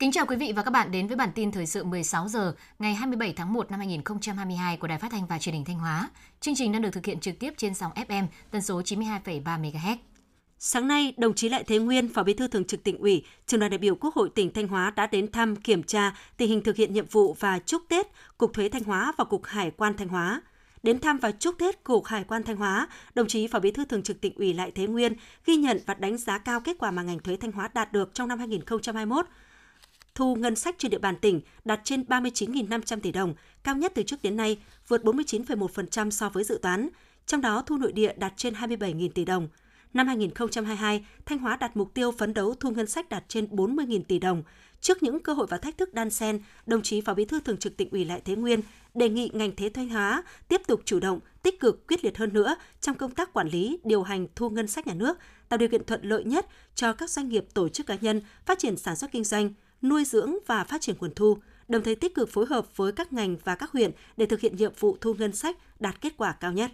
Kính chào quý vị và các bạn đến với bản tin thời sự 16 giờ ngày 27 tháng 1 năm 2022 của Đài Phát thanh và Truyền hình Thanh Hóa. Chương trình đang được thực hiện trực tiếp trên sóng FM tần số 92,3 MHz. Sáng nay, đồng chí Lại Thế Nguyên, Phó Bí thư Thường trực Tỉnh ủy, Trường đoàn đại biểu Quốc hội tỉnh Thanh Hóa đã đến thăm kiểm tra tình hình thực hiện nhiệm vụ và chúc Tết Cục Thuế Thanh Hóa và Cục Hải quan Thanh Hóa. Đến thăm và chúc Tết Cục Hải quan Thanh Hóa, đồng chí Phó Bí thư Thường trực Tỉnh ủy Lại Thế Nguyên ghi nhận và đánh giá cao kết quả mà ngành thuế Thanh Hóa đạt được trong năm 2021 thu ngân sách trên địa bàn tỉnh đạt trên 39.500 tỷ đồng, cao nhất từ trước đến nay, vượt 49,1% so với dự toán. Trong đó, thu nội địa đạt trên 27.000 tỷ đồng. Năm 2022, Thanh Hóa đặt mục tiêu phấn đấu thu ngân sách đạt trên 40.000 tỷ đồng. Trước những cơ hội và thách thức đan xen, đồng chí Phó Bí thư Thường trực Tỉnh ủy Lại Thế Nguyên đề nghị ngành thuế Thanh Hóa tiếp tục chủ động, tích cực, quyết liệt hơn nữa trong công tác quản lý, điều hành thu ngân sách nhà nước, tạo điều kiện thuận lợi nhất cho các doanh nghiệp, tổ chức cá nhân phát triển sản xuất kinh doanh, nuôi dưỡng và phát triển nguồn thu, đồng thời tích cực phối hợp với các ngành và các huyện để thực hiện nhiệm vụ thu ngân sách đạt kết quả cao nhất.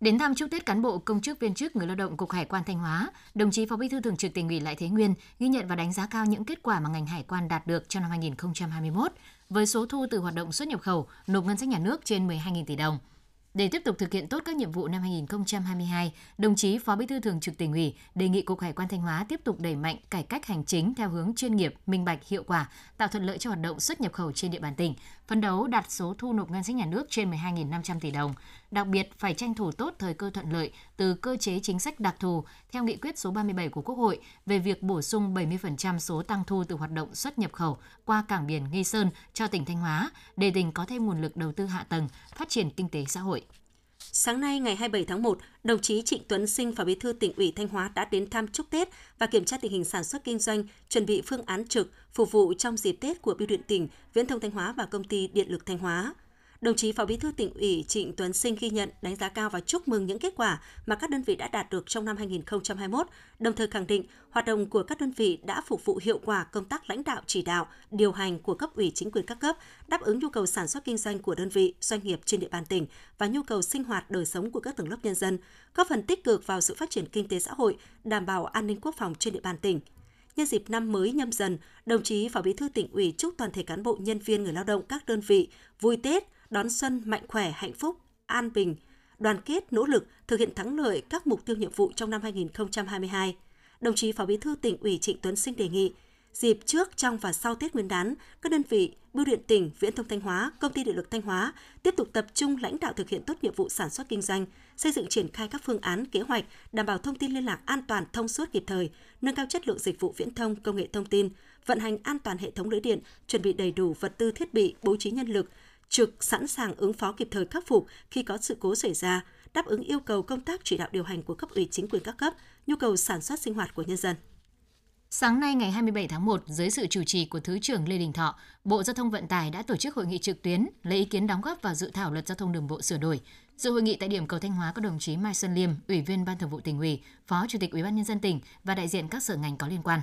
Đến thăm chúc Tết cán bộ, công chức viên chức người lao động Cục Hải quan Thanh Hóa, đồng chí Phó Bí thư Thường trực Tỉnh ủy Lại Thế Nguyên ghi nhận và đánh giá cao những kết quả mà ngành hải quan đạt được trong năm 2021 với số thu từ hoạt động xuất nhập khẩu nộp ngân sách nhà nước trên 12.000 tỷ đồng – để tiếp tục thực hiện tốt các nhiệm vụ năm 2022, đồng chí Phó Bí thư Thường trực Tỉnh ủy đề nghị Cục Hải quan Thanh Hóa tiếp tục đẩy mạnh cải cách hành chính theo hướng chuyên nghiệp, minh bạch, hiệu quả, tạo thuận lợi cho hoạt động xuất nhập khẩu trên địa bàn tỉnh, phấn đấu đạt số thu nộp ngân sách nhà nước trên 12.500 tỷ đồng. Đặc biệt phải tranh thủ tốt thời cơ thuận lợi từ cơ chế chính sách đặc thù theo nghị quyết số 37 của Quốc hội về việc bổ sung 70% số tăng thu từ hoạt động xuất nhập khẩu qua cảng biển Nghi Sơn cho tỉnh Thanh Hóa để tỉnh có thêm nguồn lực đầu tư hạ tầng, phát triển kinh tế xã hội. Sáng nay ngày 27 tháng 1, đồng chí Trịnh Tuấn Sinh, Phó Bí thư tỉnh ủy Thanh Hóa đã đến thăm chúc Tết và kiểm tra tình hình sản xuất kinh doanh, chuẩn bị phương án trực phục vụ trong dịp Tết của Bưu điện tỉnh, Viễn thông Thanh Hóa và công ty Điện lực Thanh Hóa. Đồng chí Phó Bí thư tỉnh ủy Trịnh Tuấn Sinh ghi nhận, đánh giá cao và chúc mừng những kết quả mà các đơn vị đã đạt được trong năm 2021, đồng thời khẳng định hoạt động của các đơn vị đã phục vụ hiệu quả công tác lãnh đạo chỉ đạo, điều hành của cấp ủy chính quyền các cấp, đáp ứng nhu cầu sản xuất kinh doanh của đơn vị, doanh nghiệp trên địa bàn tỉnh và nhu cầu sinh hoạt đời sống của các tầng lớp nhân dân, góp phần tích cực vào sự phát triển kinh tế xã hội, đảm bảo an ninh quốc phòng trên địa bàn tỉnh. Nhân dịp năm mới nhâm dần, đồng chí Phó Bí thư tỉnh ủy chúc toàn thể cán bộ nhân viên người lao động các đơn vị vui Tết, đón xuân mạnh khỏe, hạnh phúc, an bình, đoàn kết, nỗ lực thực hiện thắng lợi các mục tiêu nhiệm vụ trong năm 2022. Đồng chí Phó Bí thư tỉnh ủy Trịnh Tuấn Sinh đề nghị dịp trước, trong và sau Tết Nguyên đán, các đơn vị Bưu điện tỉnh, Viễn thông Thanh Hóa, Công ty Điện lực Thanh Hóa tiếp tục tập trung lãnh đạo thực hiện tốt nhiệm vụ sản xuất kinh doanh, xây dựng triển khai các phương án, kế hoạch đảm bảo thông tin liên lạc an toàn, thông suốt kịp thời, nâng cao chất lượng dịch vụ viễn thông, công nghệ thông tin, vận hành an toàn hệ thống lưới điện, chuẩn bị đầy đủ vật tư thiết bị, bố trí nhân lực, trực sẵn sàng ứng phó kịp thời khắc phục khi có sự cố xảy ra, đáp ứng yêu cầu công tác chỉ đạo điều hành của cấp ủy chính quyền các cấp, nhu cầu sản xuất sinh hoạt của nhân dân. Sáng nay ngày 27 tháng 1, dưới sự chủ trì của Thứ trưởng Lê Đình Thọ, Bộ Giao thông Vận tải đã tổ chức hội nghị trực tuyến lấy ý kiến đóng góp vào dự thảo luật giao thông đường bộ sửa đổi. Dự hội nghị tại điểm cầu Thanh Hóa có đồng chí Mai Xuân Liêm, Ủy viên Ban Thường vụ tỉnh ủy, Phó Chủ tịch Ủy ban nhân dân tỉnh và đại diện các sở ngành có liên quan.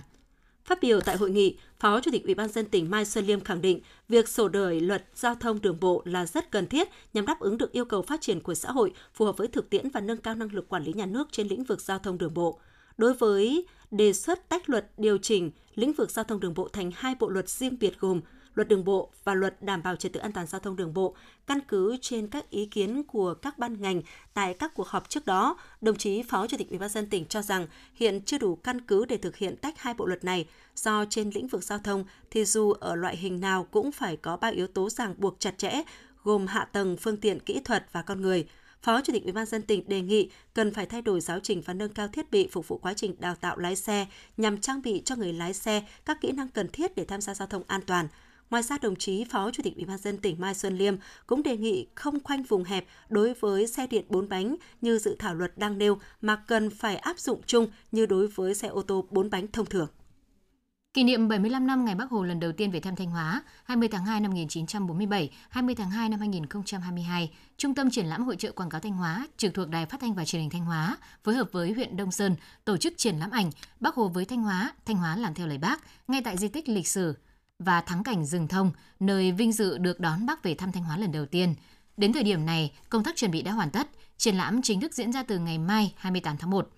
Phát biểu tại hội nghị, Phó Chủ tịch Ủy ban dân tỉnh Mai Xuân Liêm khẳng định việc sổ đổi luật giao thông đường bộ là rất cần thiết nhằm đáp ứng được yêu cầu phát triển của xã hội, phù hợp với thực tiễn và nâng cao năng lực quản lý nhà nước trên lĩnh vực giao thông đường bộ. Đối với đề xuất tách luật điều chỉnh lĩnh vực giao thông đường bộ thành hai bộ luật riêng biệt gồm luật đường bộ và luật đảm bảo trật tự an toàn giao thông đường bộ. Căn cứ trên các ý kiến của các ban ngành tại các cuộc họp trước đó, đồng chí Phó Chủ tịch Ủy ban dân tỉnh cho rằng hiện chưa đủ căn cứ để thực hiện tách hai bộ luật này, do trên lĩnh vực giao thông thì dù ở loại hình nào cũng phải có ba yếu tố ràng buộc chặt chẽ, gồm hạ tầng, phương tiện kỹ thuật và con người – Phó Chủ tịch Ủy ban dân tỉnh đề nghị cần phải thay đổi giáo trình và nâng cao thiết bị phục vụ quá trình đào tạo lái xe nhằm trang bị cho người lái xe các kỹ năng cần thiết để tham gia giao thông an toàn. Ngoài ra, đồng chí Phó Chủ tịch Ủy ban dân tỉnh Mai Xuân Liêm cũng đề nghị không khoanh vùng hẹp đối với xe điện 4 bánh như dự thảo luật đang nêu mà cần phải áp dụng chung như đối với xe ô tô 4 bánh thông thường. Kỷ niệm 75 năm ngày Bắc Hồ lần đầu tiên về thăm Thanh Hóa, 20 tháng 2 năm 1947, 20 tháng 2 năm 2022, Trung tâm Triển lãm Hội trợ Quảng cáo Thanh Hóa, trực thuộc Đài Phát thanh và Truyền hình Thanh Hóa, phối hợp với huyện Đông Sơn tổ chức triển lãm ảnh Bắc Hồ với Thanh Hóa, Thanh Hóa làm theo lời Bác ngay tại di tích lịch sử và thắng cảnh rừng thông, nơi vinh dự được đón Bác về thăm Thanh Hóa lần đầu tiên. Đến thời điểm này, công tác chuẩn bị đã hoàn tất, triển lãm chính thức diễn ra từ ngày mai 28 tháng 1.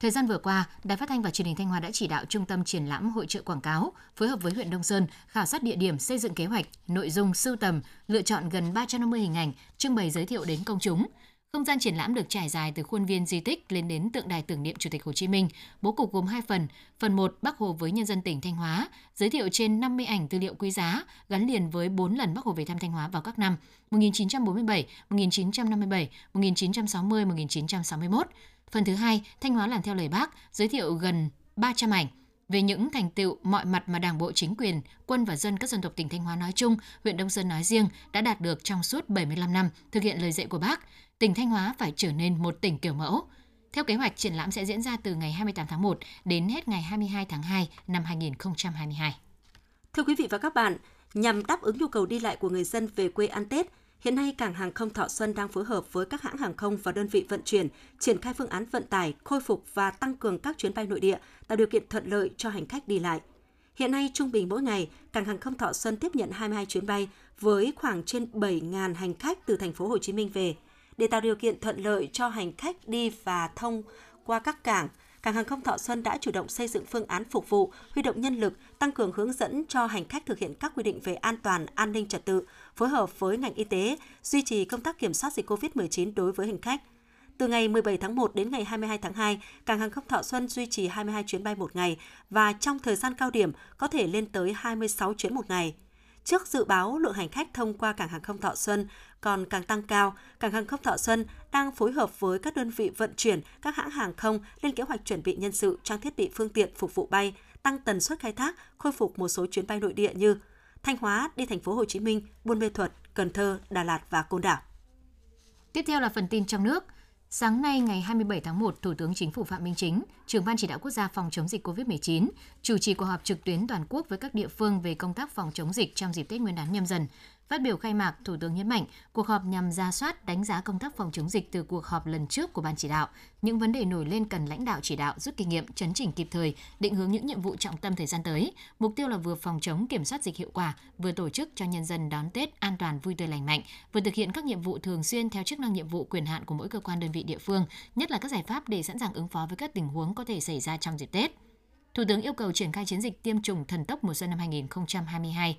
Thời gian vừa qua, Đài Phát thanh và Truyền hình Thanh Hóa đã chỉ đạo Trung tâm Triển lãm Hội trợ Quảng cáo phối hợp với huyện Đông Sơn khảo sát địa điểm, xây dựng kế hoạch, nội dung sưu tầm, lựa chọn gần 350 hình ảnh, trưng bày giới thiệu đến công chúng. Không gian triển lãm được trải dài từ khuôn viên di tích lên đến tượng đài tưởng niệm Chủ tịch Hồ Chí Minh. Bố cục gồm hai phần. Phần 1, Bắc Hồ với nhân dân tỉnh Thanh Hóa, giới thiệu trên 50 ảnh tư liệu quý giá, gắn liền với 4 lần Bắc Hồ về thăm Thanh Hóa vào các năm 1947, 1957, 1960, 1961. Phần thứ hai, Thanh Hóa làm theo lời Bác, giới thiệu gần 300 ảnh về những thành tựu mọi mặt mà Đảng bộ chính quyền, quân và dân các dân tộc tỉnh Thanh Hóa nói chung, huyện Đông Sơn nói riêng đã đạt được trong suốt 75 năm thực hiện lời dạy của Bác, tỉnh Thanh Hóa phải trở nên một tỉnh kiểu mẫu. Theo kế hoạch, triển lãm sẽ diễn ra từ ngày 28 tháng 1 đến hết ngày 22 tháng 2 năm 2022. Thưa quý vị và các bạn, nhằm đáp ứng nhu cầu đi lại của người dân về quê ăn Tết, Hiện nay, cảng hàng không Thọ Xuân đang phối hợp với các hãng hàng không và đơn vị vận chuyển, triển khai phương án vận tải, khôi phục và tăng cường các chuyến bay nội địa, tạo điều kiện thuận lợi cho hành khách đi lại. Hiện nay, trung bình mỗi ngày, cảng hàng không Thọ Xuân tiếp nhận 22 chuyến bay với khoảng trên 7.000 hành khách từ thành phố Hồ Chí Minh về. Để tạo điều kiện thuận lợi cho hành khách đi và thông qua các cảng, Cảng hàng không Thọ Xuân đã chủ động xây dựng phương án phục vụ, huy động nhân lực, tăng cường hướng dẫn cho hành khách thực hiện các quy định về an toàn, an ninh trật tự, phối hợp với ngành y tế, duy trì công tác kiểm soát dịch COVID-19 đối với hành khách. Từ ngày 17 tháng 1 đến ngày 22 tháng 2, cảng hàng không Thọ Xuân duy trì 22 chuyến bay một ngày và trong thời gian cao điểm có thể lên tới 26 chuyến một ngày. Trước dự báo lượng hành khách thông qua cảng hàng không Thọ Xuân còn càng tăng cao, cảng hàng không Thọ Xuân đang phối hợp với các đơn vị vận chuyển, các hãng hàng không lên kế hoạch chuẩn bị nhân sự, trang thiết bị phương tiện phục vụ bay, tăng tần suất khai thác, khôi phục một số chuyến bay nội địa như Thanh Hóa đi thành phố Hồ Chí Minh, Buôn Mê Thuột, Cần Thơ, Đà Lạt và Côn Đảo. Tiếp theo là phần tin trong nước. Sáng nay ngày 27 tháng 1, Thủ tướng Chính phủ Phạm Minh Chính, trưởng ban chỉ đạo quốc gia phòng chống dịch COVID-19, chủ trì cuộc họp trực tuyến toàn quốc với các địa phương về công tác phòng chống dịch trong dịp Tết Nguyên đán nhâm dần. Phát biểu khai mạc, Thủ tướng nhấn mạnh, cuộc họp nhằm ra soát, đánh giá công tác phòng chống dịch từ cuộc họp lần trước của Ban chỉ đạo. Những vấn đề nổi lên cần lãnh đạo chỉ đạo rút kinh nghiệm, chấn chỉnh kịp thời, định hướng những nhiệm vụ trọng tâm thời gian tới. Mục tiêu là vừa phòng chống kiểm soát dịch hiệu quả, vừa tổ chức cho nhân dân đón Tết an toàn vui tươi lành mạnh, vừa thực hiện các nhiệm vụ thường xuyên theo chức năng nhiệm vụ quyền hạn của mỗi cơ quan đơn vị địa phương, nhất là các giải pháp để sẵn sàng ứng phó với các tình huống có thể xảy ra trong dịp Tết. Thủ tướng yêu cầu triển khai chiến dịch tiêm chủng thần tốc mùa xuân năm 2022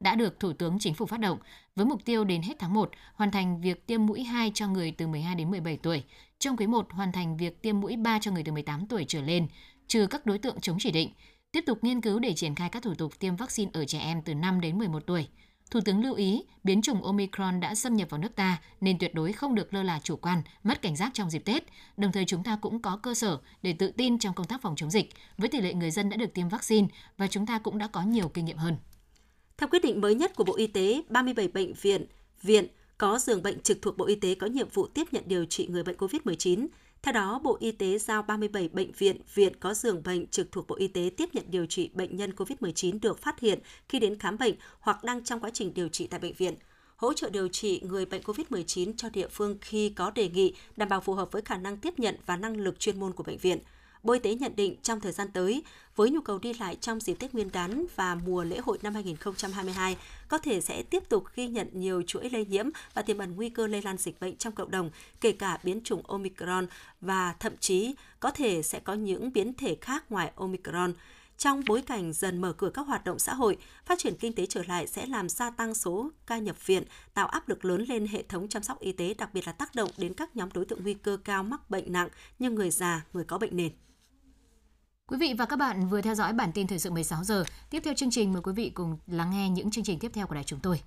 đã được Thủ tướng Chính phủ phát động với mục tiêu đến hết tháng 1 hoàn thành việc tiêm mũi 2 cho người từ 12 đến 17 tuổi, trong quý 1 hoàn thành việc tiêm mũi 3 cho người từ 18 tuổi trở lên, trừ các đối tượng chống chỉ định, tiếp tục nghiên cứu để triển khai các thủ tục tiêm vaccine ở trẻ em từ 5 đến 11 tuổi. Thủ tướng lưu ý, biến chủng Omicron đã xâm nhập vào nước ta nên tuyệt đối không được lơ là chủ quan, mất cảnh giác trong dịp Tết. Đồng thời chúng ta cũng có cơ sở để tự tin trong công tác phòng chống dịch, với tỷ lệ người dân đã được tiêm vaccine và chúng ta cũng đã có nhiều kinh nghiệm hơn. Theo quyết định mới nhất của Bộ Y tế, 37 bệnh viện, viện có giường bệnh trực thuộc Bộ Y tế có nhiệm vụ tiếp nhận điều trị người bệnh COVID-19. Theo đó, Bộ Y tế giao 37 bệnh viện, viện có giường bệnh trực thuộc Bộ Y tế tiếp nhận điều trị bệnh nhân COVID-19 được phát hiện khi đến khám bệnh hoặc đang trong quá trình điều trị tại bệnh viện hỗ trợ điều trị người bệnh COVID-19 cho địa phương khi có đề nghị đảm bảo phù hợp với khả năng tiếp nhận và năng lực chuyên môn của bệnh viện – Bộ Y tế nhận định trong thời gian tới, với nhu cầu đi lại trong dịp Tết Nguyên đán và mùa lễ hội năm 2022, có thể sẽ tiếp tục ghi nhận nhiều chuỗi lây nhiễm và tiềm ẩn nguy cơ lây lan dịch bệnh trong cộng đồng, kể cả biến chủng Omicron và thậm chí có thể sẽ có những biến thể khác ngoài Omicron. Trong bối cảnh dần mở cửa các hoạt động xã hội, phát triển kinh tế trở lại sẽ làm gia tăng số ca nhập viện, tạo áp lực lớn lên hệ thống chăm sóc y tế, đặc biệt là tác động đến các nhóm đối tượng nguy cơ cao mắc bệnh nặng như người già, người có bệnh nền. Quý vị và các bạn vừa theo dõi bản tin thời sự 16 giờ. Tiếp theo chương trình, mời quý vị cùng lắng nghe những chương trình tiếp theo của đài chúng tôi.